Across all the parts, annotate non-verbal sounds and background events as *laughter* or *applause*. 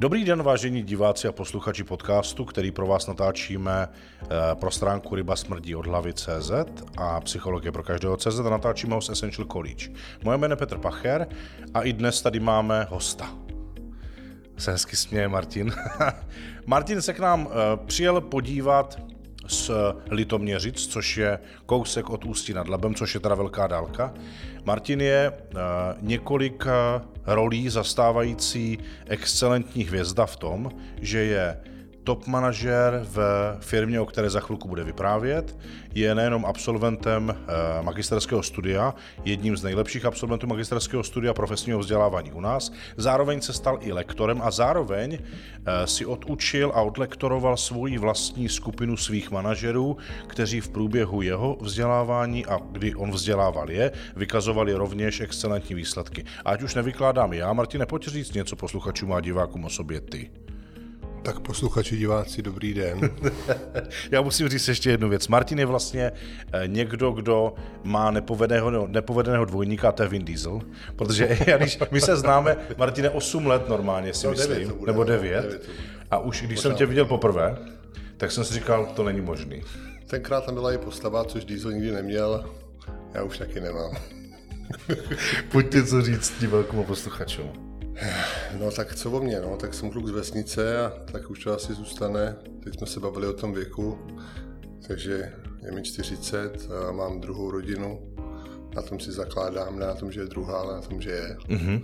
Dobrý den, vážení diváci a posluchači podcastu, který pro vás natáčíme eh, pro stránku Ryba smrdí od hlavy CZ a psychologie pro každého CZ a natáčíme ho z Essential College. Moje jméno je Petr Pacher a i dnes tady máme hosta. Se hezky směje Martin. *laughs* Martin se k nám eh, přijel podívat z Litoměřic, což je kousek od Ústí nad Labem, což je teda velká dálka. Martin je uh, několik rolí zastávající excelentní hvězda v tom, že je top manažer v firmě, o které za chvilku bude vyprávět. Je nejenom absolventem eh, magisterského studia, jedním z nejlepších absolventů magisterského studia profesního vzdělávání u nás. Zároveň se stal i lektorem a zároveň eh, si odučil a odlektoroval svoji vlastní skupinu svých manažerů, kteří v průběhu jeho vzdělávání a kdy on vzdělával je, vykazovali rovněž excelentní výsledky. Ať už nevykládám já, Martine, pojď říct něco posluchačům a divákům o sobě ty. Tak posluchači, diváci, dobrý den. *laughs* Já musím říct ještě jednu věc. Martin je vlastně eh, někdo, kdo má nepovedeného, nepovedeného dvojníka, a to je Vin Diesel. Protože *laughs* já, když, my se známe, Martine, 8 let normálně si no, myslím, 9 bude, nebo 9. 9 a už když Možná jsem tě viděl poprvé, tak jsem si říkal, to není možný. Tenkrát tam byla i postava, což Diesel nikdy neměl, já už taky nemám. *laughs* Pojďte co říct divákům a posluchačům. No tak co o mě, no, tak jsem kluk z vesnice a tak už to asi zůstane. Teď jsme se bavili o tom věku, takže je mi 40 a mám druhou rodinu. Na tom si zakládám, ne na tom, že je druhá, ale na tom, že je. Mm-hmm.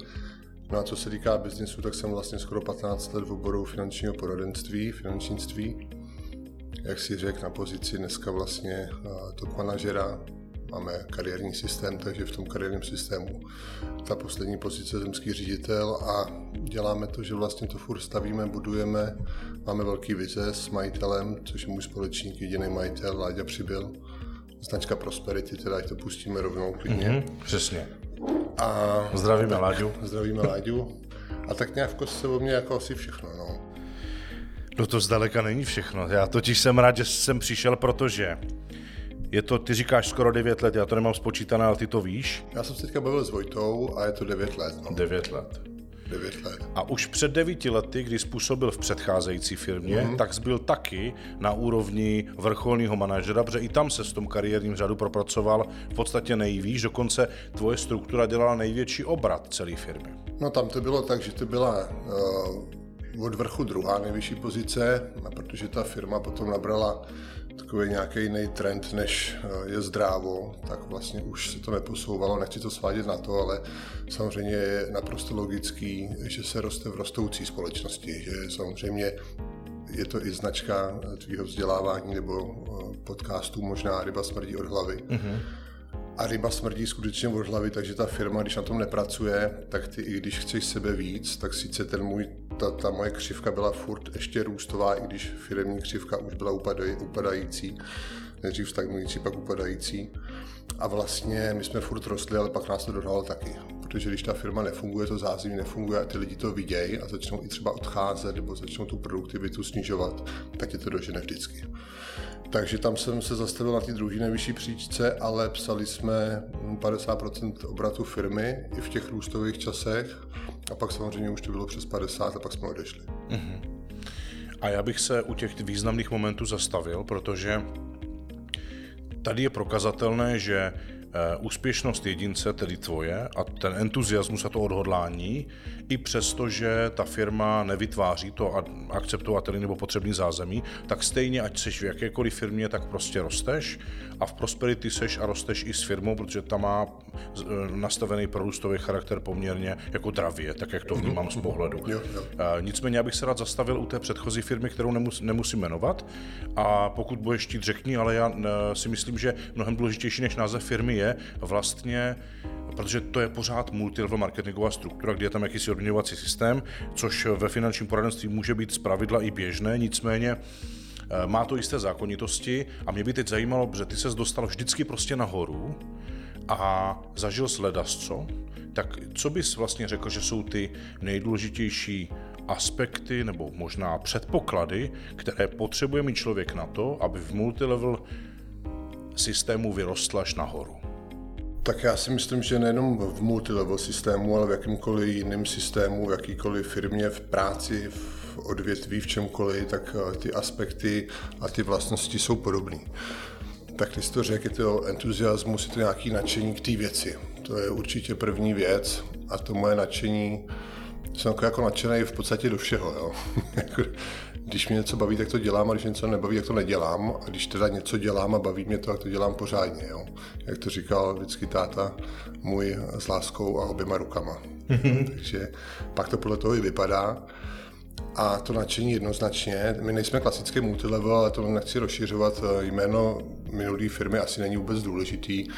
No a co se týká biznisu, tak jsem vlastně skoro 15 let v oboru finančního poradenství, finančnictví. Jak si řekl, na pozici dneska vlastně top manažera máme kariérní systém, takže v tom kariérním systému ta poslední pozice zemský ředitel a děláme to, že vlastně to furt stavíme, budujeme, máme velký vize s majitelem, což je můj společník, jediný majitel, Láďa Přibyl, značka Prosperity, teda ať to pustíme rovnou klidně. Mm-hmm, přesně. A zdravíme Láďu. Zdravíme Láďu. A tak nějak v kostce o mě jako asi všechno, no. No to zdaleka není všechno. Já totiž jsem rád, že jsem přišel, protože je to, ty říkáš skoro 9 let, já to nemám spočítané, ale ty to víš. Já jsem se teďka bavil s Vojtou a je to 9 let. No. 9 let. 9 let. A už před devíti lety, kdy způsobil v předcházející firmě, mm-hmm. tak byl taky na úrovni vrcholního manažera, protože i tam se s tom kariérním řadu propracoval v podstatě nejvíc, dokonce tvoje struktura dělala největší obrat celé firmy. No tam to bylo tak, že to byla uh, od vrchu druhá nejvyšší pozice, protože ta firma potom nabrala takový nějaký jiný trend, než eh, je zdrávo, tak vlastně už se to neposouvalo, nechci to svádět na to, ale samozřejmě je naprosto logický, že se roste v rostoucí společnosti, že samozřejmě je to i značka tvýho vzdělávání nebo eh, podcastu možná Ryba smrdí od hlavy. Mm-hmm. A ryba smrdí skutečně od hlavy, takže ta firma, když na tom nepracuje, tak ty i když chceš sebe víc, tak sice ten můj ta, ta moje křivka byla furt ještě růstová, i když firmní křivka už byla upadaj, upadající, nejdřív stagnující, pak upadající. A vlastně my jsme furt rostli, ale pak nás to dodalo taky. Protože když ta firma nefunguje, to zázemí nefunguje a ty lidi to vidějí a začnou i třeba odcházet nebo začnou tu produktivitu snižovat, tak je to dožene vždycky. Takže tam jsem se zastavil na té druhé nejvyšší příčce, ale psali jsme 50% obratu firmy i v těch růstových časech a pak samozřejmě už to bylo přes 50 a pak jsme odešli. Mm-hmm. A já bych se u těch významných momentů zastavil, protože tady je prokazatelné, že úspěšnost jedince, tedy tvoje, a ten entuziasmus a to odhodlání, i přesto, že ta firma nevytváří to akceptovatelný nebo potřebný zázemí, tak stejně, ať seš v jakékoliv firmě, tak prostě rosteš a v Prosperity seš a rosteš i s firmou, protože ta má eh, nastavený prorůstový charakter poměrně jako dravě, tak jak to mhm, vnímám z pohledu. Eh, nicméně, abych se rád zastavil u té předchozí firmy, kterou nemus, nemusím jmenovat. A pokud budeš chtít řekni, ale já si myslím, že mnohem důležitější než název firmy je, vlastně protože to je pořád multilevel marketingová struktura, kde je tam jakýsi odměňovací systém, což ve finančním poradenství může být zpravidla i běžné, nicméně eh, má to jisté zákonitosti a mě by teď zajímalo, že ty se dostal vždycky prostě nahoru a zažil sledasco, tak co bys vlastně řekl, že jsou ty nejdůležitější aspekty nebo možná předpoklady, které potřebuje mít člověk na to, aby v multilevel systému vyrostl až nahoru? Tak já si myslím, že nejenom v multilevel systému, ale v jakýmkoliv jiném systému, v jakýkoliv firmě, v práci, v odvětví, v čemkoliv, tak eh, ty aspekty a ty vlastnosti jsou podobné. Tak když to řekl, je to entuziasmus, je to nějaký nadšení k té věci. To je určitě první věc a to moje nadšení, jsem jako, jako nadšený v podstatě do všeho. Jo. *laughs* Když mě něco baví, tak to dělám a když něco nebaví, tak to nedělám. A když teda něco dělám a baví mě to, tak to dělám pořádně. Jo. Jak to říkal vždycky táta můj s láskou a oběma rukama. Takže pak to podle toho i vypadá. A to nadšení jednoznačně. My nejsme klasický multilevel, ale to nechci rozšiřovat. Jméno minulé firmy asi není vůbec důležitý.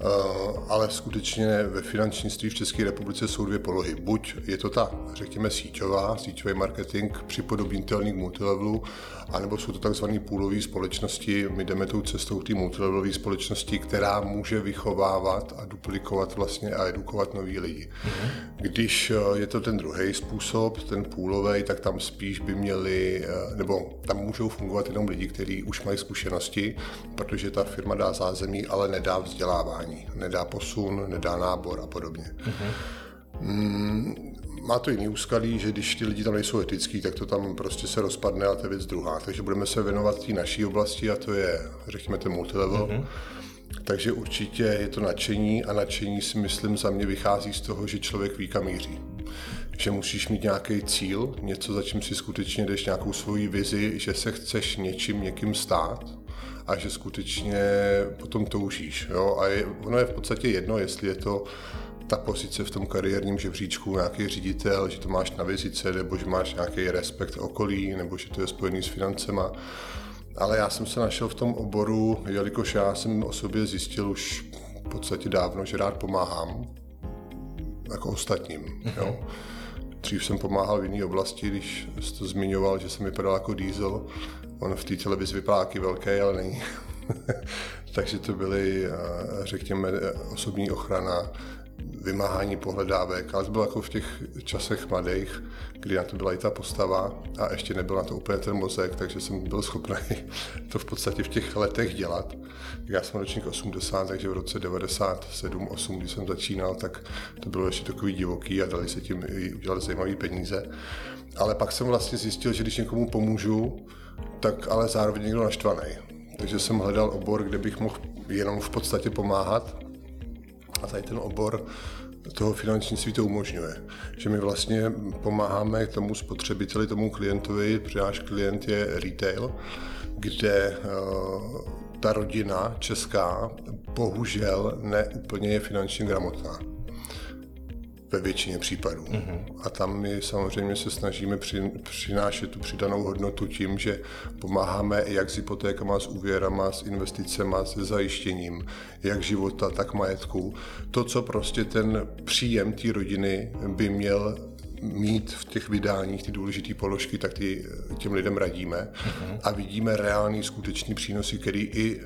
Eh, ale skutečně ve finančnictví v České republice jsou dvě polohy. Buď je to ta, řekněme, síťová, síťový marketing připodobnitelný k multilevelu, anebo jsou to takzvané půlové společnosti. My jdeme tou cestou té multilevelové společnosti, která může vychovávat a duplikovat vlastně a edukovat nový lidi. Mm-hmm. Když eh, je to ten druhý způsob, ten půlový, tak tam spíš by měli, eh, nebo tam můžou fungovat jenom lidi, kteří už mají zkušenosti, protože ta firma dá zázemí, ale nedá vzdělávání, nedá posun, nedá nábor a podobně. Mm-hmm. Mm, má to jiný úskalí, že když ty lidi tam nejsou etický, tak to tam prostě se rozpadne a to je věc druhá. Takže budeme se věnovat té naší oblasti a to je, řekněme, ten multilevel. Mm-hmm. Takže určitě je to nadšení a nadšení si myslím za mě vychází z toho, že člověk ví, kam míří. Že musíš mít nějaký cíl, něco, za čím si skutečně jdeš, nějakou svoji vizi, že se chceš něčím, někým stát a že skutečně potom toužíš. Jo? A je, ono je v podstatě jedno, jestli je to ta pozice v tom kariérním žebříčku, nějaký ředitel, že to máš na vizice, nebo že máš nějaký respekt okolí, nebo že to je spojený s financema. Ale já jsem se našel v tom oboru, jelikož já jsem o sobě zjistil už v podstatě dávno, že rád pomáhám jako ostatním. Mm-hmm. Jo. Dřív jsem pomáhal v jiné oblasti, když jsi to zmiňoval, že jsem vypadal jako diesel. On v té televizi vypadá taky velký, ale není. *laughs* Takže to byly, eh, řekněme, osobní ochrana, vymáhání pohledávek, ale to bylo jako v těch časech mladých, kdy na to byla i ta postava a ještě nebyl na to úplně ten mozek, takže jsem byl schopný *laughs* to v podstatě v těch letech dělat. Já jsem ročník 80, takže v roce 97, 8, když jsem začínal, tak to bylo ještě takový divoký a dali se tím i udělat zajímavé peníze. Ale pak jsem vlastně zjistil, že když někomu pomůžu, tak ale zároveň někdo naštvaný. Takže jsem hledal obor, kde bych mohl jenom v podstatě pomáhat a tady ten obor toho finančnictví to umožňuje. Že my vlastně pomáháme tomu spotřebiteli, tomu klientovi, protože náš klient je retail, kde uh, ta rodina česká bohužel neúplně je finančně gramotná ve většině případů. Mm-hmm. A tam my samozřejmě se snažíme při, přinášet tu přidanou hodnotu tím, že pomáháme jak s hypotékama, s úvěrama, s investicemi, se zajištěním, jak života, tak majetku. To, co prostě ten příjem té rodiny by měl mít v těch vydáních ty důležité položky, tak ty, těm lidem radíme mm-hmm. a vidíme reální skutečný přínosy, který i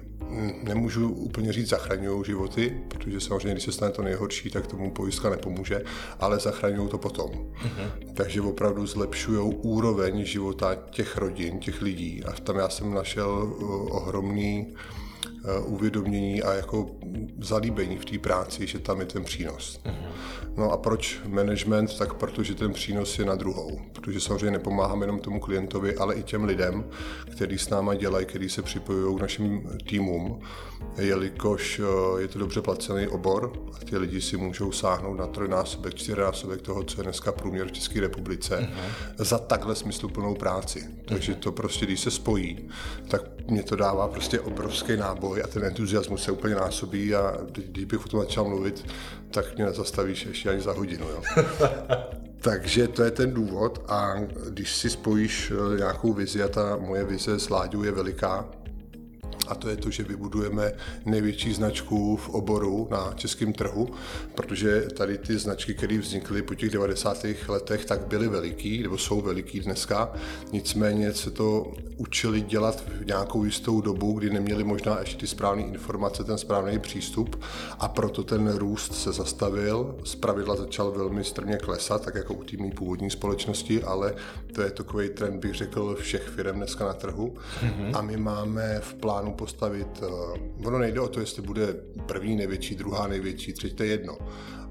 nemůžu úplně říct zachraňují životy, protože samozřejmě, když se stane to nejhorší, tak tomu pojistka nepomůže, ale zachraňují to potom. Mm-hmm. Takže opravdu zlepšují úroveň života těch rodin, těch lidí. A tam já jsem našel uh, ohromný Eh, uvědomění a jako zalíbení v té práci, že tam je ten přínos. Uh-huh. No a proč management? Tak protože ten přínos je na druhou. Protože samozřejmě nepomáháme jenom tomu klientovi, ale i těm lidem, kteří s náma dělají, kteří se připojují k našim týmům, jelikož eh, je to dobře placený obor a ty lidi si můžou sáhnout na trojnásobek, čtyřnásobek toho, co je dneska průměr v České republice, uh-huh. za takhle smysluplnou práci. Takže to prostě, když se spojí, tak mě to dává prostě obrovský náboj a ten entuziasmus se úplně násobí a když bych o tom začal mluvit, tak mě nezastavíš ještě ani za hodinu. Jo. *laughs* Takže to je ten důvod a když si spojíš eh, nějakou vizi a ta moje vize s Láďou je veliká, a to je to, že vybudujeme největší značku v oboru na českém trhu, protože tady ty značky, které vznikly po těch 90. letech, tak byly veliký, nebo jsou veliký dneska. Nicméně se to učili dělat v nějakou jistou dobu, kdy neměli možná ještě ty správné informace, ten správný přístup a proto ten růst se zastavil. Z pravidla začal velmi strmě klesat, tak jako u té původní společnosti, ale to je takový trend, bych řekl, všech firm dneska na trhu. Mm-hmm. A my máme v plánu farmu postavit. Ono nejde o to, jestli bude první největší, druhá největší, třetí, to je jedno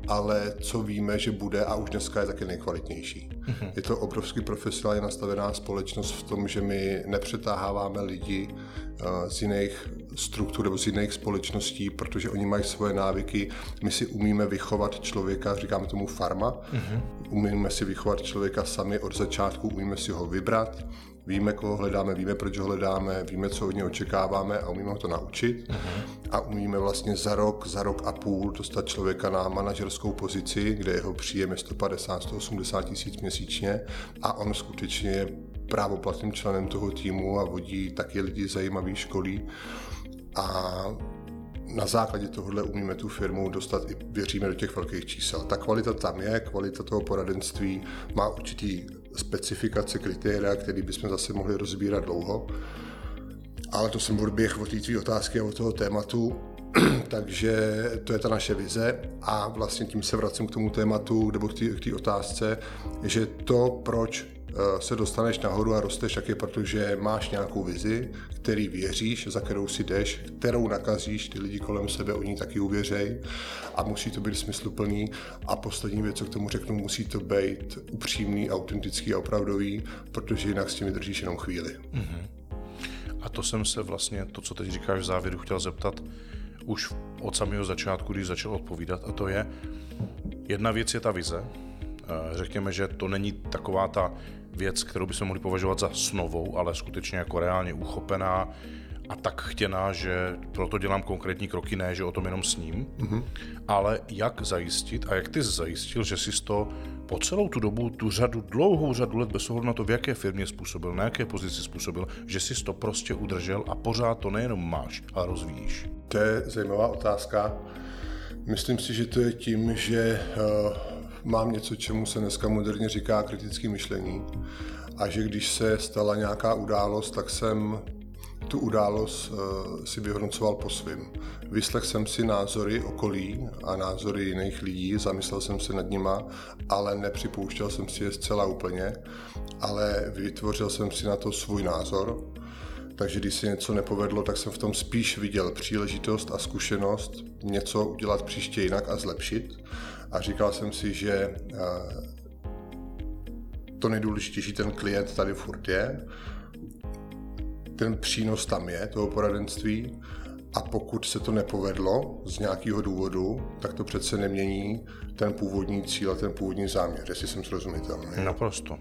ale co víme, že bude a už dneska je taky nejkvalitnější. Mm-hmm. Je to obrovský profesionálně nastavená společnost v tom, že my nepřetáháváme lidi uh, z jiných struktur nebo z jiných společností, protože oni mají svoje návyky. My si umíme vychovat člověka, říkáme tomu farma, mm-hmm. umíme si vychovat člověka sami od začátku, umíme si ho vybrat, Víme, koho hledáme, víme, proč ho hledáme, víme, co od něj očekáváme a umíme ho to naučit. Uh-huh. A umíme vlastně za rok, za rok a půl dostat člověka na manažerskou pozici, kde jeho příjem je 150-180 tisíc měsíčně a on skutečně je právoplatným členem toho týmu a vodí taky lidi zajímavý školí. A na základě tohohle umíme tu firmu dostat i věříme do těch velkých čísel. Ta kvalita tam je, kvalita toho poradenství má určitý specifikace, kritéria, které bychom zase mohli rozbírat dlouho. Ale to jsem odběh od té otázky a od toho tématu. *clears throat* Takže to je ta naše vize a vlastně tím se vracím k tomu tématu nebo k té otázce, že to, proč se dostaneš nahoru a rosteš, tak je protože máš nějakou vizi, který věříš, za kterou si jdeš, kterou nakazíš, ty lidi kolem sebe o ní taky uvěřej a musí to být smysluplný. A poslední věc, co k tomu řeknu, musí to být upřímný, autentický a opravdový, protože jinak s tím vydržíš jenom chvíli. Mm-hmm. A to jsem se vlastně, to, co teď říkáš v závěru, chtěl zeptat už od samého začátku, když začal odpovídat, a to je, jedna věc je ta vize, eh, řekněme, že to není taková ta věc, kterou bychom mohli považovat za snovou, ale skutečně jako reálně uchopená a tak chtěná, že proto dělám konkrétní kroky, ne, že o tom jenom s ním, mm-hmm. ale jak zajistit a jak ty jsi zajistil, že jsi to po celou tu dobu, tu řadu, dlouhou řadu let, bez ohledu na to, v jaké firmě způsobil, na jaké pozici způsobil, že jsi to prostě udržel a pořád to nejenom máš, ale rozvíjíš? To je zajímavá otázka. Myslím si, že to je tím, že uh mám něco, čemu se dneska moderně říká kritické myšlení a že když se stala nějaká událost, tak jsem tu událost uh, si vyhodnocoval po svým. Vyslech jsem si názory okolí a názory jiných lidí, zamyslel jsem se nad nima, ale nepřipouštěl jsem si je zcela úplně, ale vytvořil jsem si na to svůj názor. Takže když se něco nepovedlo, tak jsem v tom spíš viděl příležitost a zkušenost něco udělat příště jinak a zlepšit a říkal jsem si, že eh, to nejdůležitější ten klient tady furt je, ten přínos tam je, toho poradenství, a pokud se to nepovedlo z nějakého důvodu, tak to přece nemění ten původní cíl a ten původní záměr, jestli jsem srozumitelný. Naprosto.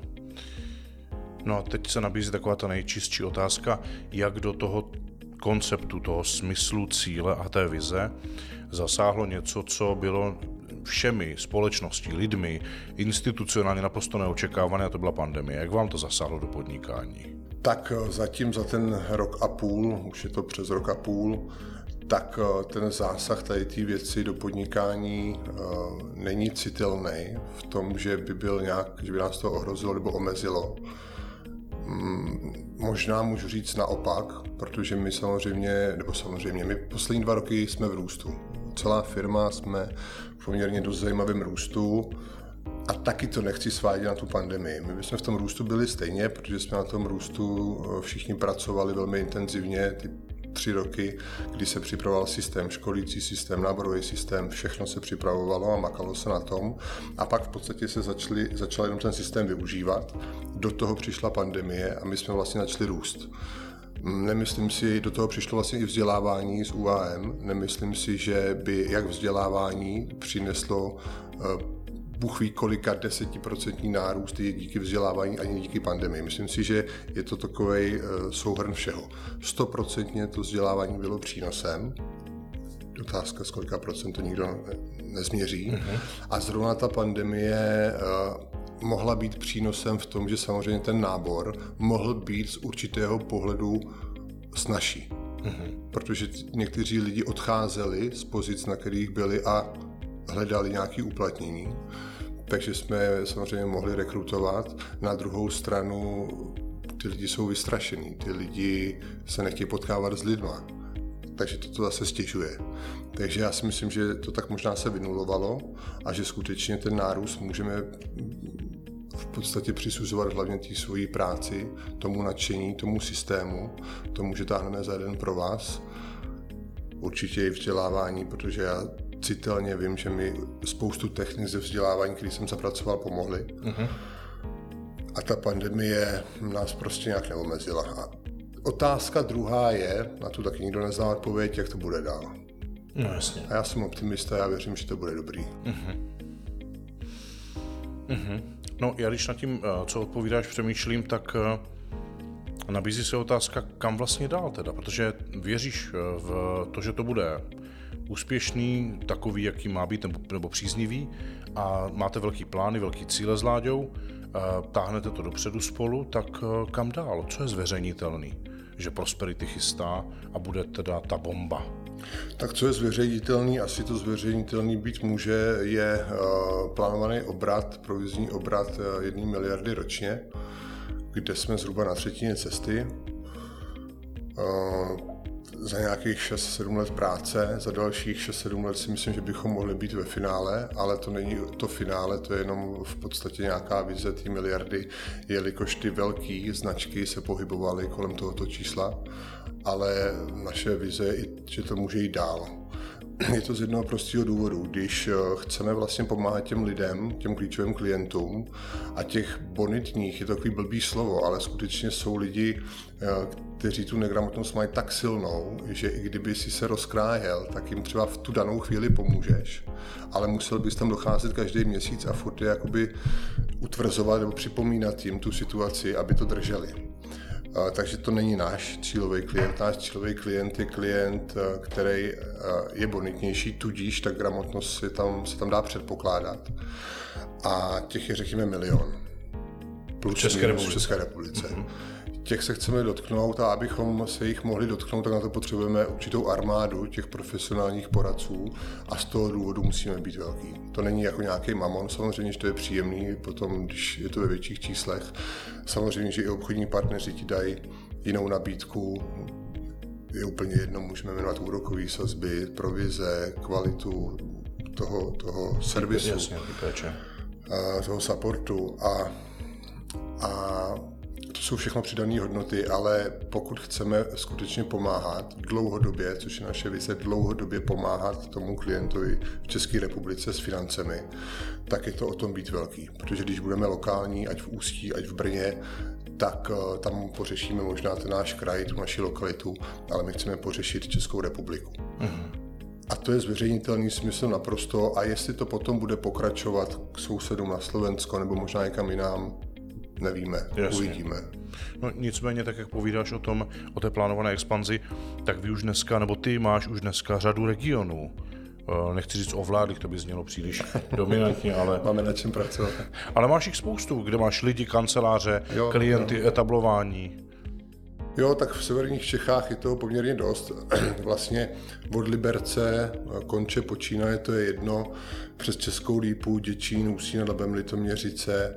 No a teď se nabízí taková ta nejčistší otázka, jak do toho konceptu, toho smyslu, cíle a té vize zasáhlo něco, co bylo všemi společností, lidmi, institucionálně naprosto neočekávané, a to byla pandemie. Jak vám to zasáhlo do podnikání? Tak eh, zatím za ten rok a půl, už je to přes rok a půl, tak eh, ten zásah tady té věci do podnikání uh, není citelný v tom, že by byl nějak, že by nás to ohrozilo nebo omezilo. Mm, možná můžu říct naopak, protože my samozřejmě, nebo samozřejmě, my poslední dva roky jsme v růstu. Celá firma jsme poměrně dost zajímavém růstu a taky to nechci svádět na tu pandemii. My bychom v tom růstu byli stejně, protože jsme na tom růstu eh, všichni pracovali velmi intenzivně, ty tři roky, kdy se připravoval systém, školící systém, náborový systém, všechno se připravovalo a makalo se na tom. A pak v podstatě se začali, začal jenom ten systém využívat. Do toho přišla pandemie a my jsme vlastně začali růst. Nemyslím si, do toho přišlo vlastně i vzdělávání z UAM. Nemyslím si, že by jak vzdělávání přineslo eh, Bůh ví kolika desetiprocentní nárůst je díky vzdělávání ani díky pandemii. Myslím si, že je to takový eh, souhrn všeho. Stoprocentně to vzdělávání bylo přínosem. Otázka, z kolika procent to nikdo nezměří. Mm-hmm. A zrovna ta pandemie uh, mohla být přínosem v tom, že samozřejmě ten nábor mohl být z určitého pohledu snažší. Mm-hmm. Protože někteří lidi odcházeli z pozic, na kterých byli a hledali nějaké uplatnění. Takže jsme samozřejmě mohli rekrutovat. Na druhou stranu ty lidi jsou vystrašení, ty lidi se nechtějí potkávat s lidma, takže to, to zase stěžuje. Takže já si myslím, že to tak možná se vynulovalo a že skutečně ten nárůst můžeme v podstatě přisuzovat hlavně té svojí práci, tomu nadšení, tomu systému, tomu, že táhneme za jeden pro vás. Určitě i vzdělávání, protože já citelně vím, že mi spoustu technik ze vzdělávání, který jsem zapracoval, pomohly. Uh-huh. A ta pandemie nás prostě nějak neomezila. A otázka druhá je, na tu taky nikdo nezná odpověď, jak to bude dál. No jasně. A já jsem optimista, já věřím, že to bude dobrý. Uh-huh. Uh-huh. No já když nad tím, eh, co odpovídáš, přemýšlím, tak eh, nabízí se otázka, kam vlastně dál teda, protože věříš eh, v to, že to bude úspěšný, takový, jaký má být, nebo, příznivý a máte velký plány, velký cíle s Láďou, táhnete to dopředu spolu, tak kam dál? Co je zveřejnitelný? Že Prosperity chystá a bude teda ta bomba. Tak co je zveřejnitelný, asi to zveřejnitelný být může, je uh, plánovaný obrat, provizní obrat uh, jedné miliardy ročně, kde jsme zhruba na třetině cesty. Uh, za nějakých 6-7 let práce, za dalších 6-7 let si myslím, že bychom mohli být ve finále, ale to není to finále, to je jenom v podstatě nějaká vize té miliardy, jelikož ty velké značky se pohybovaly kolem tohoto čísla, ale naše vize je, že to může jít dál. *clears throat* Je to z jednoho prostého důvodu. Když eh, chceme vlastně pomáhat těm lidem, těm klíčovým klientům a těch bonitních, je to takový blbý slovo, ale skutečně jsou lidi, eh, kteří tu negramotnost mají tak silnou, že i kdyby si se rozkrájel, tak jim třeba v tu danou chvíli pomůžeš, ale musel bys tam docházet každý měsíc a furt je jakoby utvrzovat nebo připomínat jim tu situaci, aby to drželi. Takže to není náš cílový klient. Náš cílový klient je klient, který je bonitnější, tudíž ta gramotnost se tam, se tam dá předpokládat. A těch je řekněme milion. Plus České republice. v České republice. Mm-hmm těch se chceme dotknout a abychom se jich mohli dotknout, tak na to potřebujeme určitou armádu těch profesionálních poradců a z toho důvodu musíme být velký. To není jako nějaký mamon, samozřejmě, že to je příjemný, potom, když je to ve větších číslech. Samozřejmě, že i obchodní partneři ti dají jinou nabídku, je úplně jedno, můžeme jmenovat úrokové sazby, provize, kvalitu toho, toho servisu, Jasně, toho supportu a, a to jsou všechno přidané hodnoty, ale pokud chceme skutečně pomáhat dlouhodobě, což je naše vize, dlouhodobě pomáhat tomu klientovi v České republice s financemi, tak je to o tom být velký. Protože když budeme lokální, ať v Ústí, ať v Brně, tak eh, tam pořešíme možná ten náš kraj, tu naši lokalitu, ale my chceme pořešit Českou republiku. Mm-hmm. A to je zveřejnitelný smysl naprosto a jestli to potom bude pokračovat k sousedům na Slovensko nebo možná někam jinam, nevíme, Jasně. uvidíme. No nicméně, tak jak povídáš o tom, o té plánované expanzi, tak vy už dneska, nebo ty máš už dneska řadu regionů. Eh, nechci říct ovládlých, to by znělo příliš *laughs* dominantně, ale... Máme na čem pracovat. Ale máš jich spoustu, kde máš lidi, kanceláře, jo, klienty, jo. etablování. Jo, tak v severních Čechách je toho poměrně dost. *clears throat* Vlastně od Liberce, Konče, Počínaje, to je jedno, přes Českou lípu, Děčín, Ústí nad Labem, Litoměřice,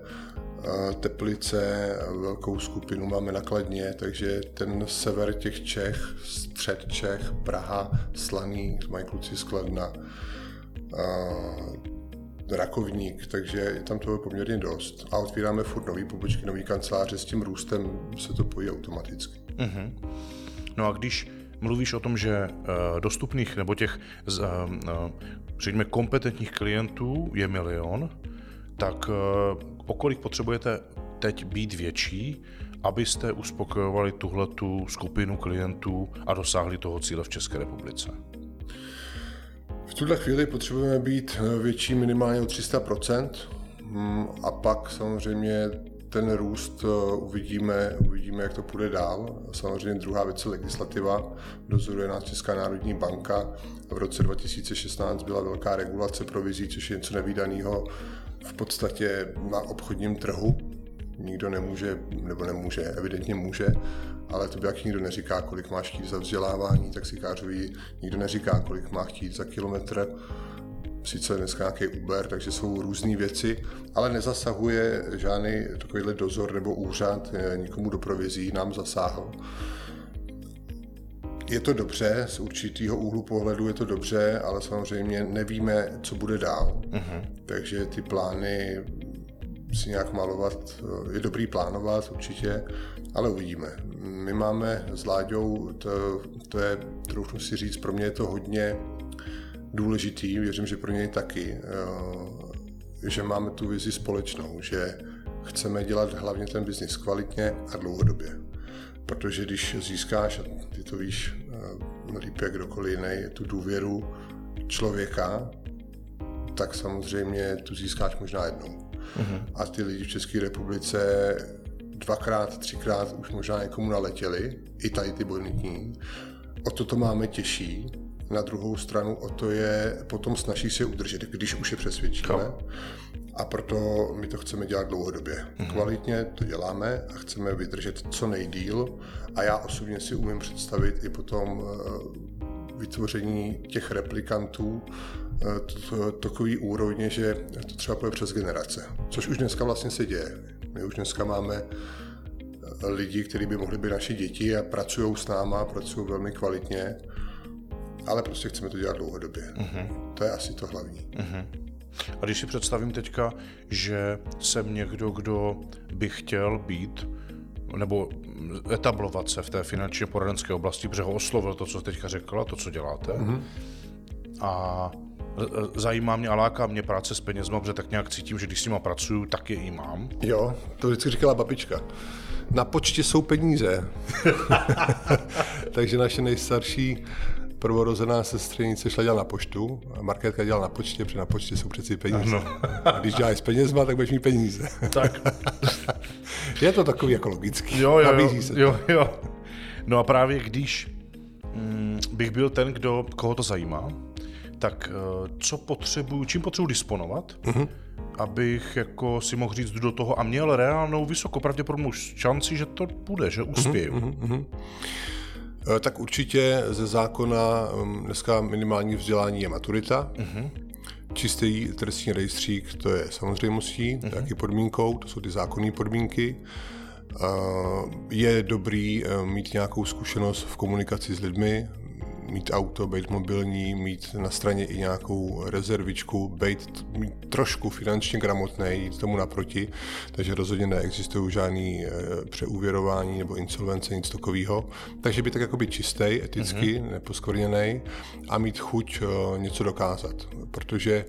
Teplice, velkou skupinu máme nakladně, takže ten sever těch Čech, střed Čech, Praha, Slaný, mají kluci skladna, Rakovník, takže je tam toho poměrně dost. A otvíráme furt nový pobočky, nový kanceláře, s tím růstem se to pojí automaticky. Uh-huh. No a když mluvíš o tom, že uh, dostupných nebo těch, uh, uh, řekněme, kompetentních klientů je milion, tak uh, o kolik potřebujete teď být větší, abyste uspokojovali tuhle tu skupinu klientů a dosáhli toho cíle v České republice? V tuhle chvíli potřebujeme být větší minimálně o 300%. Hmm, a pak samozřejmě ten růst eh, uvidíme, uvidíme, jak to půjde dál. Samozřejmě druhá věc je legislativa. Dozoruje nás Česká národní banka. V roce 2016 byla velká regulace provizí, což je něco nevýdaného v podstatě na obchodním trhu. Nikdo nemůže, nebo nemůže, evidentně může, ale to by jak nikdo neříká, kolik máš chtít za vzdělávání taxikářový, nikdo neříká, kolik má chtít za kilometr. Sice dneska nějaký Uber, takže jsou různé věci, ale nezasahuje žádný takovýhle dozor nebo úřad nikomu do provizí, nám zasáhl. Je to dobře, z určitého úhlu pohledu je to dobře, ale samozřejmě nevíme, co bude dál. Uh-huh. Takže ty plány si nějak malovat, je dobrý plánovat určitě, ale uvidíme. My máme s Láďou, to, to je, troufnu si říct, pro mě je to hodně důležitý, věřím, že pro něj taky, eh, že máme tu vizi společnou, že chceme dělat hlavně ten biznis kvalitně a dlouhodobě. Protože když získáš, a ty to víš líp jak kdokoliv jiný, tu důvěru člověka, tak samozřejmě tu získáš možná jednou. Mm-hmm. A ty lidi v České republice dvakrát, třikrát už možná někomu naletěli, i tady ty bonitní. O to to máme těžší, na druhou stranu o to je potom snaží se udržet, když už je přesvědčíme. A proto my to chceme dělat dlouhodobě. Mm-hmm. Kvalitně to děláme a chceme vydržet co nejdíl. A já osobně si umím představit i potom eh, vytvoření těch replikantů eh, takový úrovně, že to třeba půjde přes generace. Což už dneska vlastně se děje. My už dneska máme eh, lidi, kteří by mohli být naši děti a pracují s náma, pracují velmi kvalitně ale prostě chceme to dělat dlouhodobě. Uh-huh. To je asi to hlavní. Uh-huh. A když si představím teďka, že jsem někdo, kdo by chtěl být nebo etablovat se v té finančně poradenské oblasti, protože ho oslovil to, co teďka řekla, to, co děláte. Uh-huh. A zajímá mě a láká mě práce s penězma, protože tak nějak cítím, že když s nima pracuju, tak je i mám. Jo, to vždycky říkala babička. Na počtě jsou peníze. *laughs* *laughs* Takže naše nejstarší prvorozená sestřenice šla dělat na poštu a Markétka dělala na počtě, protože na počtě jsou přeci peníze. Ano. a když děláš s penězma, tak budeš mít peníze. Tak. *laughs* je to takový jako logický. Jo, jo, jo, se jo, jo. No a právě když mm, bych byl ten, kdo, koho to zajímá, tak uh, co potřebuju, čím potřebuji disponovat, uh-huh. abych jako si mohl říct do toho a měl reálnou vysokou pravděpodobnou šanci, že to bude, že uspěju. Uh-huh, uh-huh. Eh, tak určitě ze zákona mm, dneska minimální vzdělání je maturita. Uh-huh. Čistý trestní rejstřík, to je samozřejmostí, uh-huh. taky podmínkou, to jsou ty zákonné podmínky. Eh, je dobrý eh, mít nějakou zkušenost v komunikaci s lidmi, mít auto, být mobilní, mít na straně i nějakou rezervičku, být mít trošku finančně gramotný, jít tomu naproti, takže rozhodně neexistují žádný e, přeúvěrování nebo insolvence, nic takového. Takže by tak jako být čistý, eticky, mm-hmm. neposkvrněný a mít chuť e, něco dokázat, protože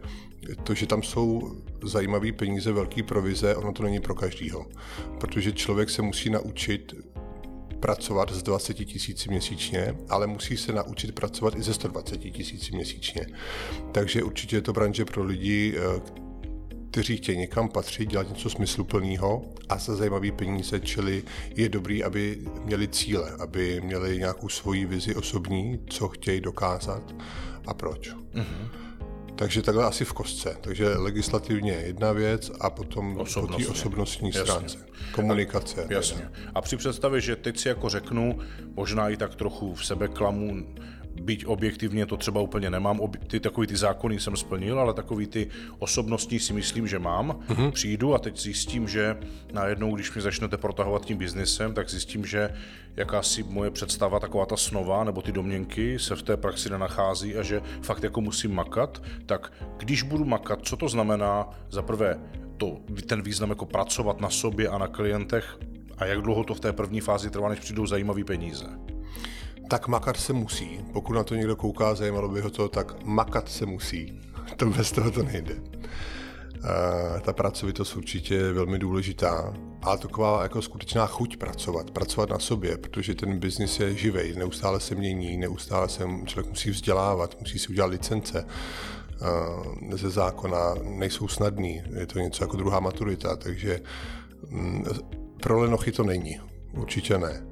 to, že tam jsou zajímavé peníze, velké provize, ono to není pro každýho. Protože člověk se musí naučit pracovat s 20 tisíci měsíčně, ale musí se naučit pracovat i ze 120 tisíci měsíčně. Takže určitě je to branže pro lidi, eh, kteří chtějí někam patřit, dělat něco smysluplného a za zajímavý peníze, čili je dobrý, aby měli cíle, aby měli nějakou svoji vizi osobní, co chtějí dokázat a proč. Mm-hmm. Takže takhle asi v kostce. Takže legislativně je jedna věc a potom Osobnostně. po té osobnostní Jasně. stránce. Komunikace. A, jasně. A při představě, že teď si jako řeknu, možná i tak trochu v sebe klamu, byť objektivně to třeba úplně nemám, ty takový ty zákony jsem splnil, ale takový ty osobnostní si myslím, že mám. Mm-hmm. Přijdu a teď zjistím, že najednou, když mi začnete protahovat tím biznesem, tak zjistím, že jakási moje představa, taková ta snova nebo ty domněnky se v té praxi nenachází a že fakt jako musím makat, tak když budu makat, co to znamená za prvé to, ten význam jako pracovat na sobě a na klientech a jak dlouho to v té první fázi trvá, než přijdou zajímavé peníze? Tak makat se musí. Pokud na to někdo kouká, zajímalo by ho to, tak makat se musí. *laughs* To bez toho to nejde. Uh, ta pracovitost určitě je velmi důležitá, ale taková jako skutečná chuť pracovat, pracovat na sobě, protože ten biznis je živej, neustále se mění, neustále se člověk musí vzdělávat, musí si udělat licence uh, ze zákona, nejsou snadný, je to něco jako druhá maturita, takže um, pro lenochy to není, určitě ne.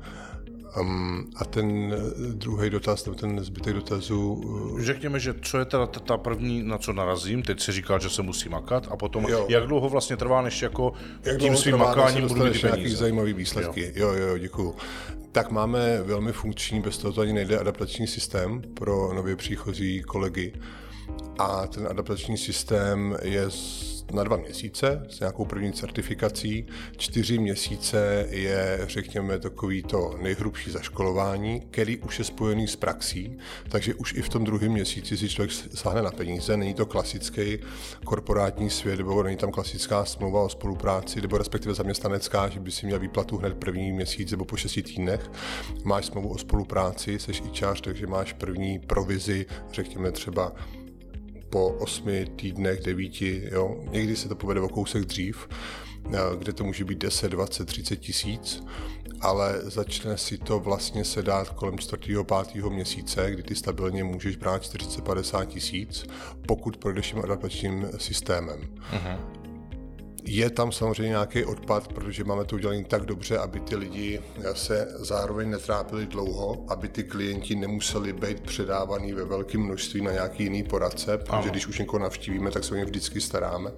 Um, a ten eh, druhý dotaz, nebo ten zbytek dotazů... Uh... Řekněme, že co je teda ta první, na co narazím, teď si říkal, že se musí makat, a potom jo. jak dlouho vlastně trvá, než jako jak tím svým trvá, makáním budu mít nějaký zajímavý výsledky. Jo, jo, jo, děkuju. Tak máme velmi funkční, bez toho to ani nejde, adaptační systém pro nově příchozí kolegy. A ten adaptační systém je na dva měsíce s nějakou první certifikací. Čtyři měsíce je, řekněme, takový to nejhrubší zaškolování, který už je spojený s praxí, takže už i v tom druhém měsíci si člověk sáhne na peníze. Není to klasický korporátní svět, nebo není tam klasická smlouva o spolupráci, nebo respektive zaměstnanecká, že by si měl výplatu hned první měsíc nebo po šesti týdnech. Máš smlouvu o spolupráci, jsi ičář, takže máš první provizi, řekněme třeba po osmi týdnech, devíti, jo. Někdy se to povede o kousek dřív, eh, kde to může být 10, 20, 30 tisíc, ale začne si to vlastně se dát kolem 4. 5. měsíce, kdy ty stabilně můžeš brát 40-50 tisíc, pokud projdeš tím adaptačním systémem. Uh-huh. Je tam samozřejmě nějaký odpad, protože máme to udělané tak dobře, aby ty lidi se zároveň netrápili dlouho, aby ty klienti nemuseli být předávaný ve velkém množství na nějaký jiný poradce, protože Aha. když už někoho navštívíme, tak se o ně vždycky staráme.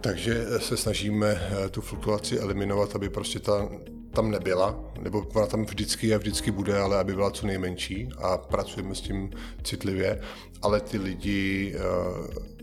Takže se snažíme eh, tu fluktuaci eliminovat, aby prostě ta tam nebyla, nebo ona tam vždycky je, vždycky bude, ale aby byla co nejmenší a pracujeme s tím citlivě, ale ty lidi eh,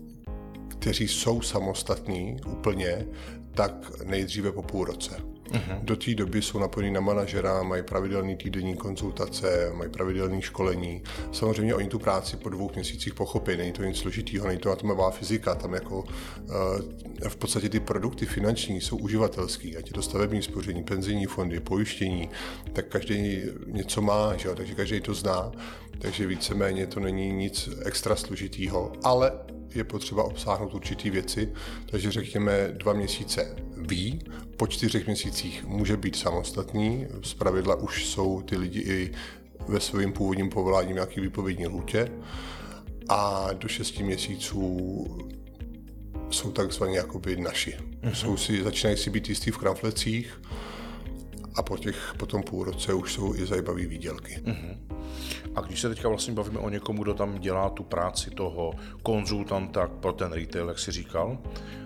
kteří jsou samostatní úplně, tak nejdříve po půl roce. Uh-huh. Do té doby jsou napojení na manažera, mají pravidelný týdenní konzultace, mají pravidelné školení. Samozřejmě oni tu práci po dvou měsících pochopí, není to nic složitýho, není to atomová fyzika, tam jako uh, v podstatě ty produkty finanční jsou uživatelský, ať je to stavební spoření, penzijní fondy, pojištění, tak každý něco má, že jo? takže každý to zná, takže víceméně to není nic extra složitýho, ale je potřeba obsáhnout určitý věci, takže řekněme dva měsíce ví, po čtyřech měsících může být samostatný, z pravidla už jsou ty lidi i ve svém původním povolání nějaký výpovědní lůtě a do šesti měsíců jsou takzvaně jakoby naši. Uh-huh. Jsou si, začínají si být jistý v kramflecích, a po, těch, po tom půl roce už jsou i zajímavé výdělky. Uh-huh. A když se teďka vlastně bavíme o někomu, kdo tam dělá tu práci toho konzultanta pro ten retail, jak si říkal,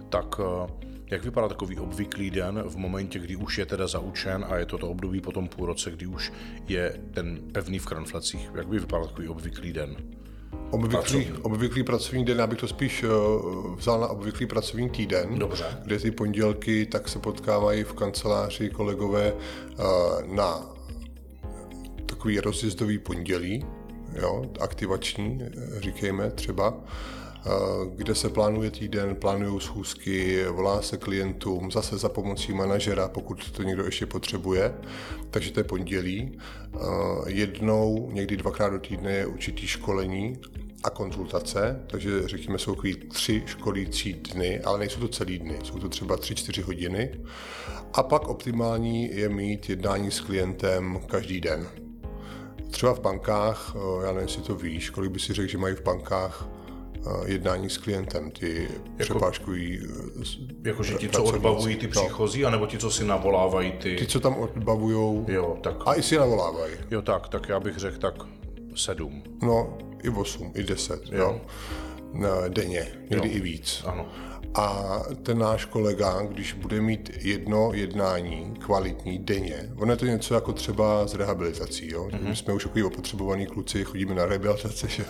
tak eh, jak vypadá takový obvyklý den v momentě, kdy už je teda zaučen a je to to období po tom půl roce, kdy už je ten pevný v kranflecích? Jak by vypadal takový obvyklý den? Obvyklý, obvyklý pracovní den, já bych to spíš uh, vzal na obvyklý pracovní týden, Dobře. kde ty pondělky tak se potkávají v kanceláři kolegové uh, na takový rozjezdový pondělí, jo, aktivační, eh, říkejme třeba, kde se plánuje týden, plánují schůzky, volá se klientům, zase za pomocí manažera, pokud to někdo ještě potřebuje. Takže to je pondělí. Jednou, někdy dvakrát do týdne je určitý školení a konzultace, takže řekněme jsou takový tři školící dny, ale nejsou to celý dny, jsou to třeba tři, čtyři hodiny. A pak optimální je mít jednání s klientem každý den. Třeba v bankách, já nevím, jestli to víš, kolik by si řekl, že mají v bankách jednání s klientem, ty jako, přepážkují... Jakože ti, co odbavují ty no. příchozí, no. anebo ti, co si navolávají ty... Ty, co tam odbavují jo, tak... a i si navolávají. Jo, tak, tak já bych řekl tak sedm. No, i osm, i deset, jo. jo. Denně, někdy jo. i víc. Ano. A ten náš kolega, když bude mít jedno jednání kvalitní denně, ono je to něco jako třeba s rehabilitací. Jo? Mm-hmm. My jsme už takový opotřebovaní kluci, chodíme na rehabilitace. *laughs* Že?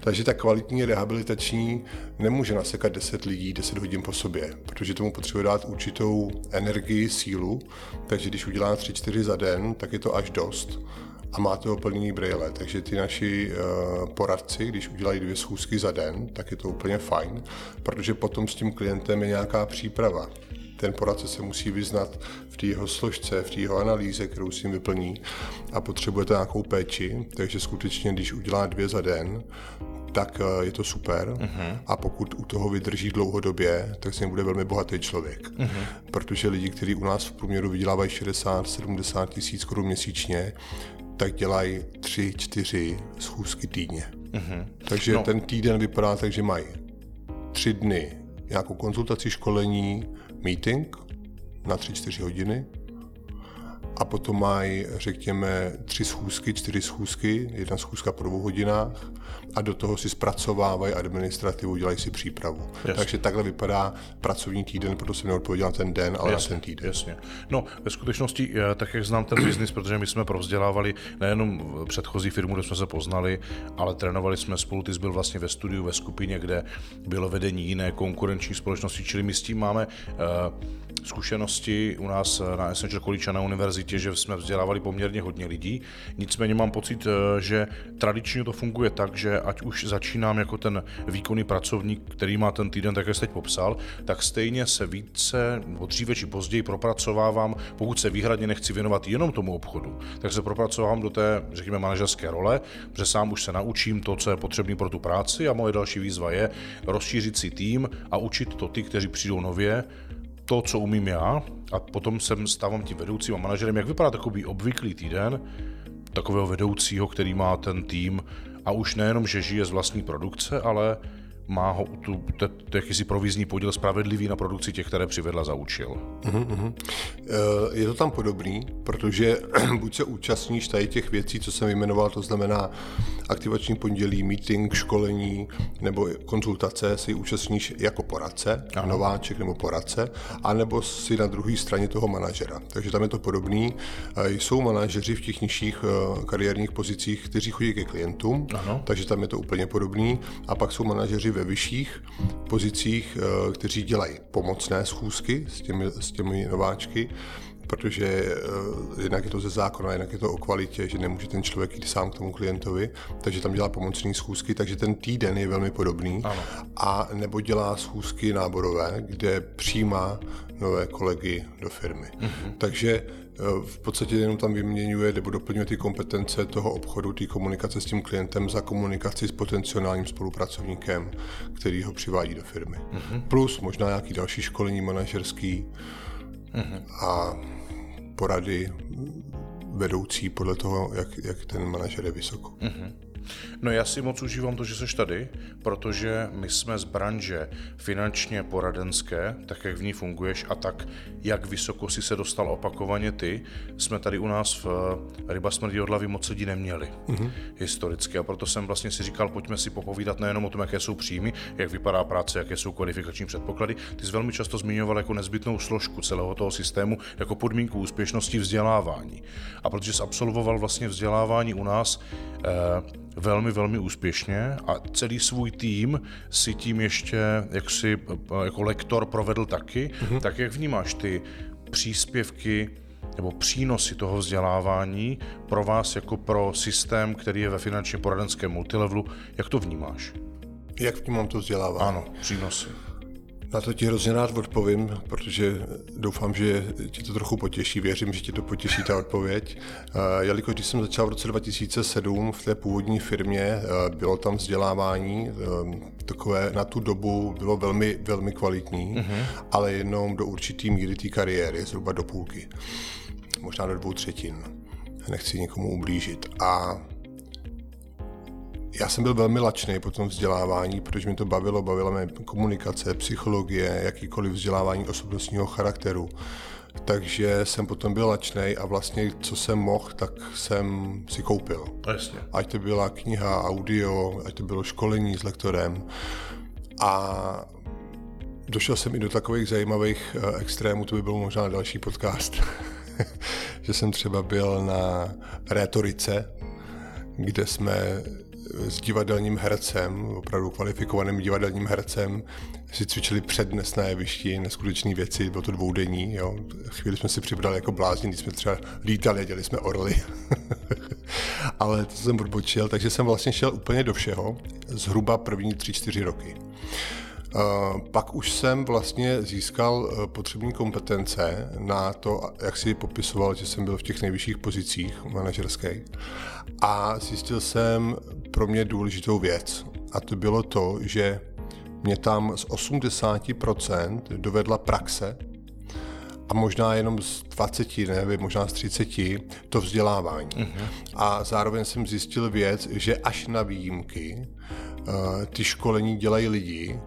Takže ta kvalitní rehabilitační nemůže nasekat 10 lidí 10 hodin po sobě, protože tomu potřebuje dát určitou energii, sílu. Takže když udělá 3-4 za den, tak je to až dost a máte ho plný brýle. Takže ty naši uh, poradci, když udělají dvě schůzky za den, tak je to úplně fajn, protože potom s tím klientem je nějaká příprava. Ten poradce se musí vyznat v té jeho složce, v té jeho analýze, kterou si vyplní a potřebujete nějakou péči, takže skutečně, když udělá dvě za den, tak eh, je to super. Uh-huh. A pokud u toho vydrží dlouhodobě, tak se bude velmi bohatý člověk. Uh-huh. Protože lidi, kteří u nás v průměru vydělávají 60-70 tisíc korun měsíčně, tak dělají tři, čtyři schůzky týdně. Mm-hmm. Takže no. ten týden vypadá tak, že mají tři dny nějakou konzultaci, školení, meeting na tři, čtyři hodiny a potom mají, řekněme, tři schůzky, čtyři schůzky, jedna schůzka po dvou hodinách a do toho si zpracovávají administrativu, dělají si přípravu. Jasně. Takže takhle vypadá pracovní týden, proto jsem neodpověděl na ten den, ale jasně, na ten týden. Jasně. No, ve skutečnosti, eh, tak jak znám ten biznis, protože my jsme provzdělávali nejenom předchozí firmu, kde jsme se poznali, ale trénovali jsme spolu, ty jsi byl vlastně ve studiu, ve skupině, kde bylo vedení jiné konkurenční společnosti, čili my s tím máme uh, zkušenosti u nás eh, na Essential College a na univerzitě, že jsme vzdělávali poměrně hodně lidí. Nicméně mám pocit, eh, že tradičně to funguje tak, že ať už začínám jako ten výkonný pracovník, který má ten týden, tak jak jste teď popsal, tak stejně se více, nebo dříve či později propracovávám, pokud se výhradně nechci věnovat jenom tomu obchodu, tak se propracovávám do té, řekněme, manažerské role, protože sám už se naučím to, co je potřebné pro tu práci a moje další výzva je rozšířit si tým a učit to ty, kteří přijdou nově, to, co umím já, a potom jsem stávám tím vedoucím a manažerem, jak vypadá takový obvyklý týden takového vedoucího, který má ten tým a už nejenom, že žije z vlastní produkce, ale má ho tu, te, te, jakýsi provizní podíl spravedlivý na produkci těch, které přivedla za účel. Uh-huh. Je to tam podobný, protože *clears throat* buď se účastníš tady těch věcí, co jsem vyjmenoval, to znamená aktivační pondělí, meeting, školení nebo konzultace, si účastníš jako poradce, Aha. nováček nebo poradce, anebo si na druhé straně toho manažera. Takže tam je to podobný. Eh, jsou manažeři v těch nižších eh, kariérních pozicích, kteří chodí ke klientům, ano. takže tam je to úplně podobný. A pak jsou manažeři ve vyšších pozicích, eh, kteří dělají pomocné schůzky s těmi, s těmi nováčky, protože uh, jednak je to ze zákona, jinak je to o kvalitě, že nemůže ten člověk jít sám k tomu klientovi, takže tam dělá pomocné schůzky, takže ten týden je velmi podobný. Ano. A nebo dělá schůzky náborové, kde přijímá nové kolegy do firmy. Mm-hmm. Takže Eh, v podstatě jenom tam vyměňuje nebo doplňuje ty kompetence toho obchodu, té komunikace s tím klientem za komunikaci s potenciálním spolupracovníkem, který ho přivádí do firmy. Mm-hmm. Plus možná nějaký další školení manažerský mm-hmm. a porady vedoucí podle toho, jak, jak ten manažer je vysoko. Mm-hmm. No já si moc užívám to, že jsi tady, protože my jsme z branže finančně poradenské, tak jak v ní funguješ a tak, jak vysoko si se dostal opakovaně ty, jsme tady u nás v eh, Ryba smrdí od hlavy moc lidí neměli mm-hmm. historicky a proto jsem vlastně si říkal, pojďme si popovídat nejenom o tom, jaké jsou příjmy, jak vypadá práce, jaké jsou kvalifikační předpoklady. Ty jsi velmi často zmiňoval jako nezbytnou složku celého toho systému, jako podmínku úspěšnosti vzdělávání. A protože jsi absolvoval vlastně vzdělávání u nás, eh, velmi, velmi úspěšně a celý svůj tým si tím ještě jaksi jako lektor provedl taky. Mm-hmm. Tak jak vnímáš ty příspěvky nebo přínosy toho vzdělávání pro vás jako pro systém, který je ve finančně poradenském multilevelu, jak to vnímáš? Jak vnímám to vzdělávání? Ano, přínosy. Na to ti hrozně rád odpovím, protože doufám, že ti to trochu potěší. Věřím, že ti to potěší ta odpověď. Eh, jelikož když jsem začal v roce 2007 v té původní firmě, eh, bylo tam vzdělávání, eh, takové na tu dobu bylo velmi, velmi kvalitní, mm-hmm. ale jenom do určitý míry té kariéry, zhruba do půlky, možná do dvou třetin. Nechci nikomu ublížit. A já jsem byl velmi lačný po tom vzdělávání, protože mi to bavilo, bavila mě komunikace, psychologie, jakýkoliv vzdělávání osobnostního charakteru. Takže jsem potom byl lačný a vlastně, co jsem mohl, tak jsem si koupil. Jasně. Ať to byla kniha, audio, ať to bylo školení s lektorem. A došel jsem i do takových zajímavých eh, extrémů, to by byl možná další podcast, *laughs* že jsem třeba byl na rétorice, kde jsme s divadelním hercem, opravdu kvalifikovaným divadelním hercem, si cvičili přednes na jevišti, neskutečné věci, bylo to dvoudenní, jo. Chvíli jsme si přibrali jako blázni, když jsme třeba lítali, dělali jsme orly. *laughs* Ale to jsem odbočil, takže jsem vlastně šel úplně do všeho, zhruba první tři, čtyři roky. Uh, pak už jsem vlastně získal uh, potřební kompetence na to, jak si popisoval, že jsem byl v těch nejvyšších pozicích manažerských. A zjistil jsem pro mě důležitou věc. A to bylo to, že mě tam z 80% dovedla praxe a možná jenom z 20, nevím, možná z 30 to vzdělávání. Uh-huh. A zároveň jsem zjistil věc, že až na výjimky uh, ty školení dělají lidi,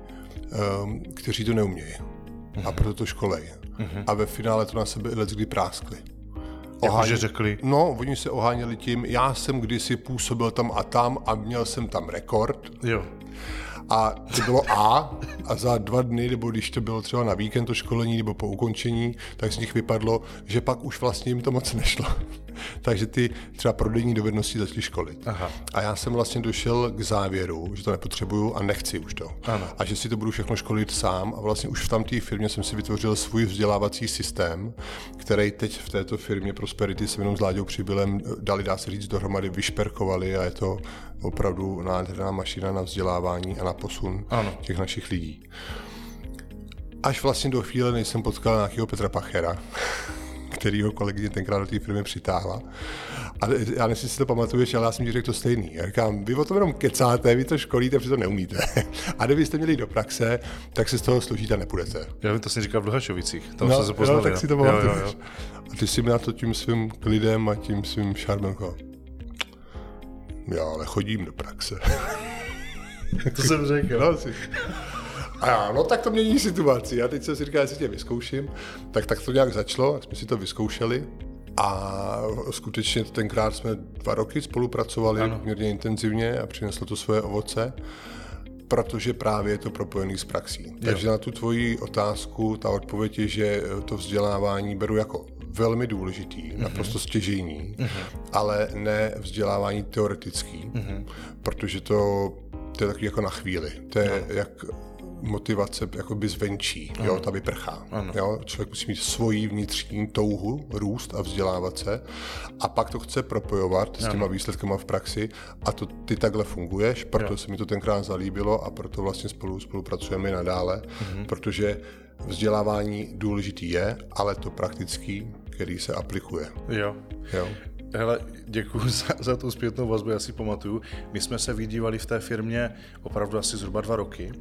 kteří to neumějí. A proto to školej. Uh-huh. A ve finále to na sebe let kdy práskli. Jakože řekli? No, oni se oháněli tím, já jsem kdysi působil tam a tam a měl jsem tam rekord. Jo. A to bylo A a za dva dny, nebo když to bylo třeba na víkend to školení nebo po ukončení, tak z nich vypadlo, že pak už vlastně jim to moc nešlo. Takže ty třeba prodejní dovednosti začaly školit. Aha. A já jsem vlastně došel k závěru, že to nepotřebuju a nechci už to. Ano. A že si to budu všechno školit sám. A vlastně už v tamté firmě jsem si vytvořil svůj vzdělávací systém, který teď v této firmě Prosperity se jenom s Láďou Přibylem dali, dá se říct, dohromady vyšperkovali a je to opravdu nádherná mašina na vzdělávání a na posun Ano. těch našich lidí. Až vlastně do chvíle, než jsem potkal nějakého Petra Pachera, kterýho kolegyně tenkrát do té firmy přitáhla. A já nevím, si to pamatuješ, ale já jsem ti řekl to stejný. Já říkám, vy o tom jenom kecáte, vy to školíte, protože to neumíte. *laughs* A kdybyste měli do praxe, tak se z toho složíte a nepůjdete. Já vím, to jsem říkal v Luhačovicích. Tam No, se no, tak si to jo, jo, pamatuješ. jo. A ty si mi na to tím svým klidem a tím svým šarmem já ale chodím do praxe. To jsem řekl. *laughs* No, si. A já, no tak to mění situaci. Já teď jsem si říkal, jestli tě vyzkouším. Tak tak to nějak začalo, tak jsme si to vyzkoušeli. A skutečně tenkrát jsme dva roky spolupracovali Ano. poměrně intenzivně a přineslo to svoje ovoce, protože právě je to propojený s praxí. Takže na tu tvoji otázku ta odpověď je, že to vzdělávání beru jako velmi důležitý, mm-hmm. naprosto stěžejní, mm-hmm. ale ne vzdělávání teoretický, mm-hmm. protože to, to je takový jako na chvíli. To je no. jak motivace jakoby zvenčí, ano. jo, ta vyprchá. Ano. Jo, člověk musí mít svoji vnitřní touhu, růst a vzdělávat se a pak to chce propojovat s těma výsledkama v praxi a to ty takhle funguješ, proto Jo. se mi to tenkrát zalíbilo a proto vlastně spolu spolupracujeme i nadále, Mhm. protože vzdělávání důležitý je, ale to praktický, který se aplikuje. jo. Jo. Hele, děkuji za, za tu zpětnou vazbu, já si pamatuju. My jsme se vydívali v té firmě opravdu asi zhruba dva roky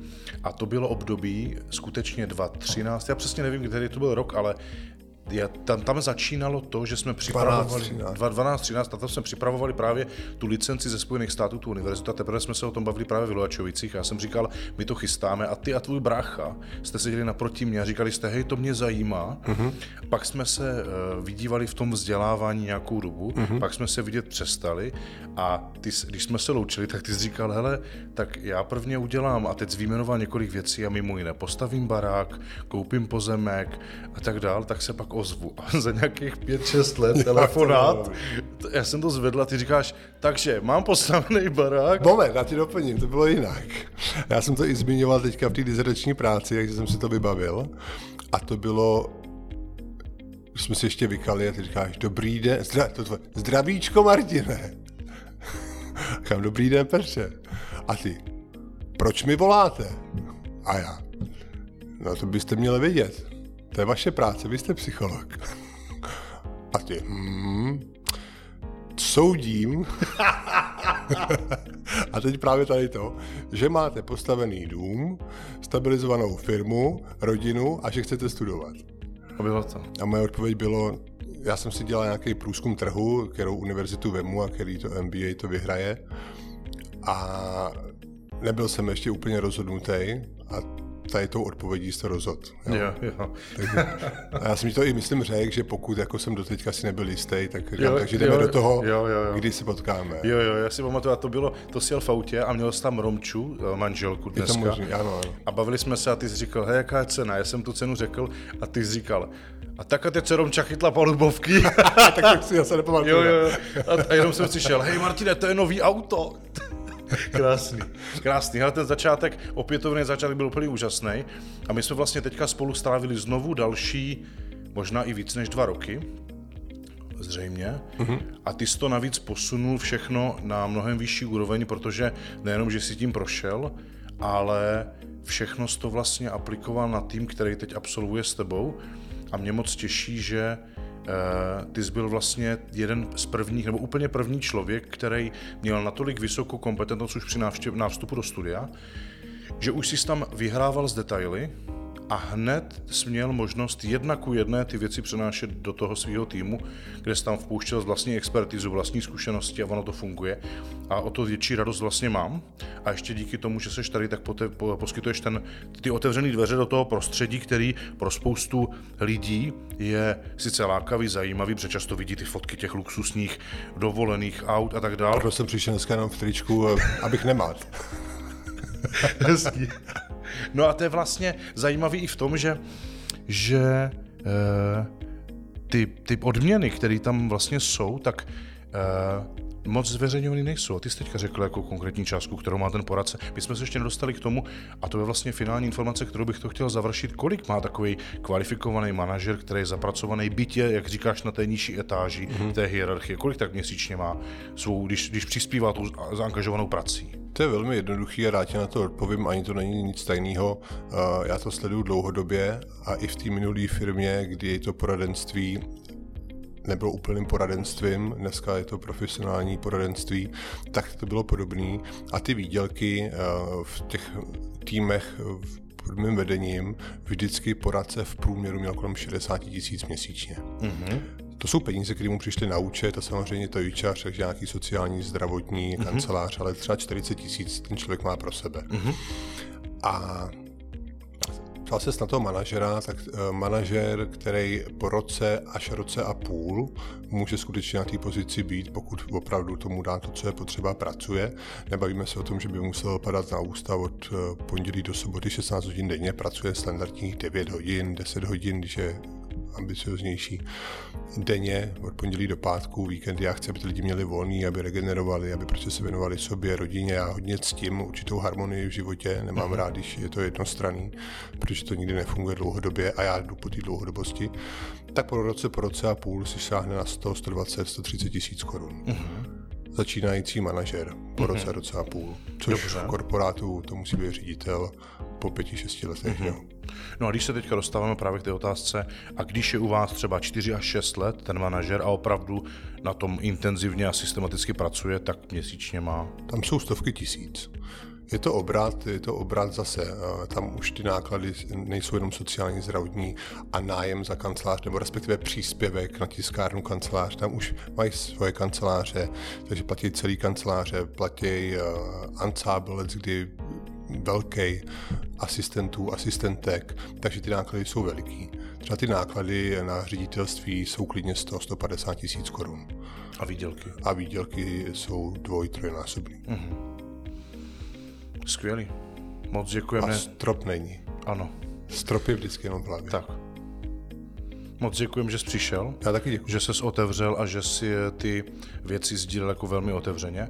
a to bylo období skutečně 2013, já přesně nevím, který to byl rok, ale já, tam, tam začínalo to, že jsme připravovali 13. 12, 13, a tam jsme připravovali právě tu licenci ze Spojených států, tu univerzitu, a teprve jsme se o tom bavili právě v Luhačovicích. Já jsem říkal, my to chystáme a ty a tvůj brácha jste seděli naproti mě a říkali jste, hej, to mě zajímá. Uh-huh. Pak jsme se uh, vydívali v tom vzdělávání nějakou dobu, uh-huh. pak jsme se vidět přestali a ty, když jsme se loučili, tak ty jsi říkal, hele, tak já prvně udělám a teď jsi vyjmenoval několik věcí a mimo jiné postavím barák, koupím pozemek a tak dál, tak se pak ozvu. A za nějakých 5-6 let *laughs* telefonát, já jsem to zvedl a ty říkáš, takže mám postavený barák, Moment, já ti doplním, to bylo jinak. Já jsem to i zmiňoval teďka v té dizertační práci, takže jsem si to vybavil. A to bylo, jsme si ještě vykali a ty říkáš, dobrý den, zdra, to tvoje, zdravíčko Martine. *laughs* Říkám, dobrý den Petře. A ty, proč mi voláte? A já, no to byste měli vědět. To je vaše práce, vy jste psycholog. A ty, hmm, soudím, *laughs* a teď právě tady to, že máte postavený dům, stabilizovanou firmu, rodinu a že chcete studovat. a bylo to. A moje odpověď bylo, já jsem si dělal nějaký průzkum trhu, kterou univerzitu vemu a který to MBA to vyhraje. A nebyl jsem ještě úplně rozhodnutý a tady tou odpovědí jste rozhodl. jo. Jo, jo. Takže, a já jsem to i myslím řekl, že pokud jako jsem doteďka si nebyl jistý, tak říkám, Jo, takže jdeme jo, do toho, jo, jo, jo. kdy se potkáme. Jo, jo, já si pamatuju, a to bylo, to si jel v autě a měl jsi tam Romču, eh, manželku Je to dneska. možný, ano, ano. A bavili jsme se a ty jsi říkal, hej, jaká je cena? Já jsem tu cenu řekl a ty jsi říkal, a tak a teď se Romča chytla palubovky. *laughs* tak, tak si já se nepamatuju. jo, jo, jo. A, a jenom jsem si šel, hej Martine, to je nový auto. Krásný, krásný. Ale ten začátek, opětovný začátek byl úplně úžasný. A my jsme vlastně teďka spolu strávili znovu další, možná i víc než dva roky, zřejmě. Mm-hmm. A ty jsi to navíc posunul všechno na mnohem vyšší úroveň, protože nejenom, že jsi tím prošel, ale všechno jsi to vlastně aplikoval na tým, který teď absolvuje s tebou. A mě moc těší, že ty jsi byl vlastně jeden z prvních, nebo úplně první člověk, který měl natolik vysokou kompetentnost už při návštěv, návstupu do studia, že už jsi tam vyhrával z detaily a hned směl možnost jedna ku jedné ty věci přenášet do toho svého týmu, kde jsi tam vpouštěl z vlastní expertizu, vlastní zkušenosti a ono to funguje. A o to větší radost vlastně mám. A ještě díky tomu, že seš tady, tak poté, po, poskytuješ ten, ty otevřené dveře do toho prostředí, který pro spoustu lidí je sice lákavý, zajímavý, protože často vidí ty fotky těch luxusních dovolených aut a tak dále. Proto jsem přišel dneska jenom v tričku, eh, abych nemal. *laughs* Hezký. No a to je vlastně zajímavý i v tom, že, že e, ty, ty odměny, které tam vlastně jsou, tak e, moc zveřejňovaný nejsou. A ty jsi teďka řekl jako konkrétní částku, kterou má ten poradce. My jsme se ještě nedostali k tomu, a to je vlastně finální informace, kterou bych to chtěl završit. Kolik má takový kvalifikovaný manažer, který je zapracovaný bytě, jak říkáš, na té nižší etáži mm-hmm. té hierarchie? Kolik tak měsíčně má svou, když, když přispívá tou zaangažovanou prací? To je velmi jednoduchý a rád tě na to odpovím, ani to není nic tajného. Já to sleduju dlouhodobě a i v té minulé firmě, kdy je to poradenství nebylo úplným poradenstvím, dneska je to profesionální poradenství, tak to bylo podobné. A ty výdělky eh, v těch týmech pod mým vedením vždycky poradce v průměru měl kolem 60 tisíc měsíčně. Mm-hmm. To jsou peníze, které mu přišly na účet a samozřejmě to výčař, takže nějaký sociální, zdravotní mm-hmm. kancelář, ale třeba 40 tisíc ten člověk má pro sebe. Mm-hmm. A ptal se na toho manažera, tak uh, manažer, který po roce až roce a půl může skutečně na té pozici být, pokud opravdu tomu dá to, co je potřeba, pracuje. Nebavíme se o tom, že by musel padat na ústav od uh, pondělí do soboty 16 hodin denně, pracuje standardních 9 hodin, 10 hodin, když je ambicioznější denně od pondělí do pátku, víkendy. Já chci, aby ty lidi měli volný, aby regenerovali, aby prostě se věnovali sobě, rodině. Já hodně ctím určitou harmonii v životě, nemám mm-hmm. rád, když je to jednostranný, protože to nikdy nefunguje dlouhodobě a já jdu po té dlouhodobosti. Tak po roce, po roce a půl si sáhne na 100, 120, 130 tisíc korun. Mm-hmm začínající manažer po roce, mm-hmm. roce a půl. Což Dobře. v korporátu to musí být ředitel po pěti, šesti letech. Mm-hmm. Jo. No a když se teďka dostáváme právě k té otázce, a když je u vás třeba 4 až 6 let ten manažer a opravdu na tom intenzivně a systematicky pracuje, tak měsíčně má? Tam jsou stovky tisíc. Je to obrat, je to obrat zase. Tam už ty náklady nejsou jenom sociální, zdravotní a nájem za kancelář, nebo respektive příspěvek na tiskárnu kancelář. Tam už mají svoje kanceláře, takže platí celý kanceláře, platí uh, ansábl, kdy velký asistentů, asistentek, takže ty náklady jsou veliký. Třeba ty náklady na ředitelství jsou klidně 100-150 tisíc korun. A výdělky? A výdělky jsou dvoj, trojnásobný. Mm-hmm. Skvělý. Moc děkujeme. A strop není. Ano. Strop je vždycky jenom v hlavě. Tak. Moc děkujem, že jsi přišel. Já taky děkuji. Že jsi otevřel a že si ty věci sdílel jako velmi otevřeně.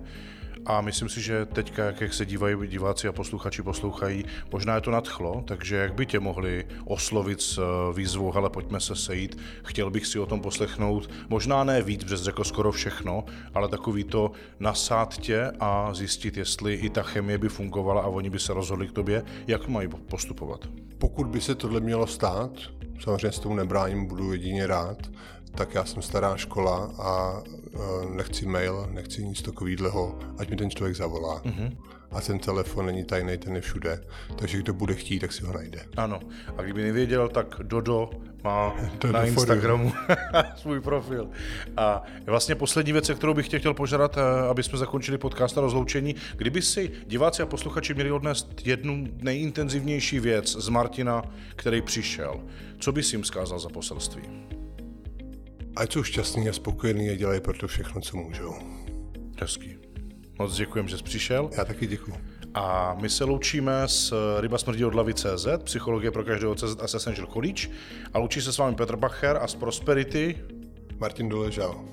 A myslím si, že teďka, jak se dívají diváci a posluchači poslouchají, možná je to nadchlo, takže jak by tě mohli oslovit s eh, výzvou, ale pojďme se sejít, chtěl bych si o tom poslechnout, možná ne víc, protože řekl skoro všechno, ale takový to nasát tě a zjistit, jestli i ta chemie by fungovala a oni by se rozhodli k tobě, jak mají postupovat. Pokud by se tohle mělo stát, samozřejmě s tomu nebráním, budu jedině rád, tak já jsem stará škola a nechci mail, nechci nic takového, ať mi ten člověk zavolá. Mm-hmm. A ten telefon není tajný, ten je všude. Takže kdo bude chtít, tak si ho najde. Ano. A kdyby nevěděl, tak Dodo má *laughs* na Instagramu *laughs* svůj profil. A vlastně poslední věc, kterou bych tě chtěl požádat, e, aby jsme zakončili podcast a rozloučení. Kdyby si diváci a posluchači měli odnést jednu nejintenzivnější věc z Martina, který přišel, co bys jim zkázal za poselství? Ať jsou šťastní a spokojení a dělají pro to všechno, co můžou. Hezký. Moc děkujem, že jsi přišel. Já taky děkuji. A my se loučíme s Ryba smrdí od hlavy CZ, psychologie pro každého CZ a Essential College. A loučí se s vámi Petr Bacher a z Prosperity Martin Doležal.